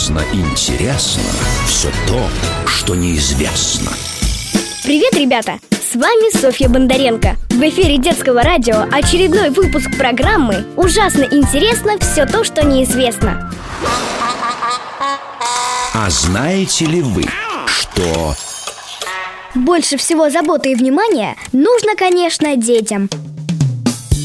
Ужасно интересно все то, что неизвестно. Привет, ребята! С вами Софья Бондаренко. В эфире детского радио очередной выпуск программы «Ужасно интересно все то, что неизвестно». А знаете ли вы, что Больше всего заботы и внимания нужно, конечно, детям.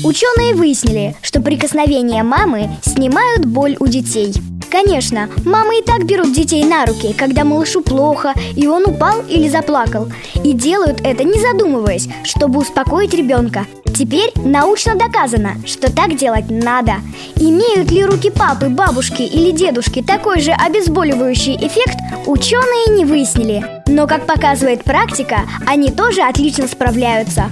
Ученые выяснили, что прикосновения мамы снимают боль у детей. Конечно, мамы и так берут детей на руки, когда малышу плохо, и он упал или заплакал. И делают это не задумываясь, чтобы успокоить ребенка. Теперь научно доказано, что так делать надо. Имеют ли руки папы, бабушки или дедушки такой же обезболивающий эффект, ученые не выяснили. Но, как показывает практика, они тоже отлично справляются.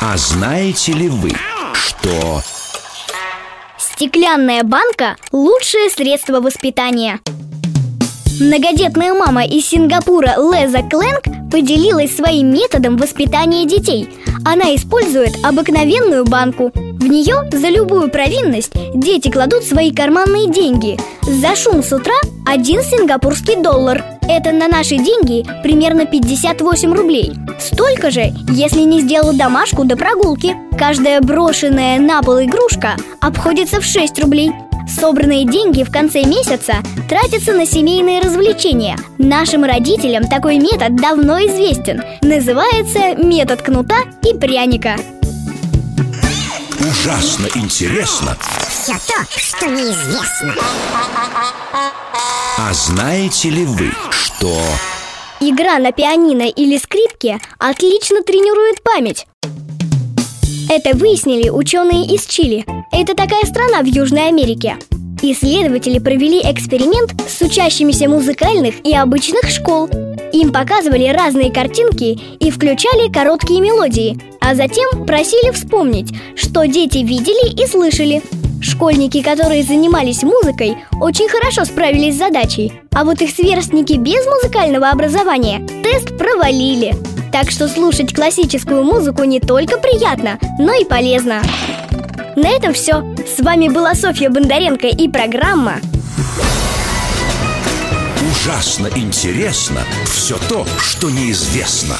А знаете ли вы, что Стеклянная банка – лучшее средство воспитания. Многодетная мама из Сингапура Леза Кленг поделилась своим методом воспитания детей. Она использует обыкновенную банку. В нее за любую провинность дети кладут свои карманные деньги. За шум с утра один сингапурский доллар. Это на наши деньги примерно 58 рублей. Столько же, если не сделал домашку до прогулки. Каждая брошенная на пол игрушка обходится в 6 рублей. Собранные деньги в конце месяца тратятся на семейные развлечения. Нашим родителям такой метод давно известен. Называется метод кнута и пряника. Ужасно интересно, Все то, что неизвестно. а знаете ли вы, что Игра на пианино или скрипке отлично тренирует память. Это выяснили ученые из Чили. Это такая страна в Южной Америке. Исследователи провели эксперимент с учащимися музыкальных и обычных школ. Им показывали разные картинки и включали короткие мелодии, а затем просили вспомнить, что дети видели и слышали. Школьники, которые занимались музыкой, очень хорошо справились с задачей, а вот их сверстники без музыкального образования тест провалили. Так что слушать классическую музыку не только приятно, но и полезно. На этом все. С вами была Софья Бондаренко и программа ужасно интересно все то, что неизвестно.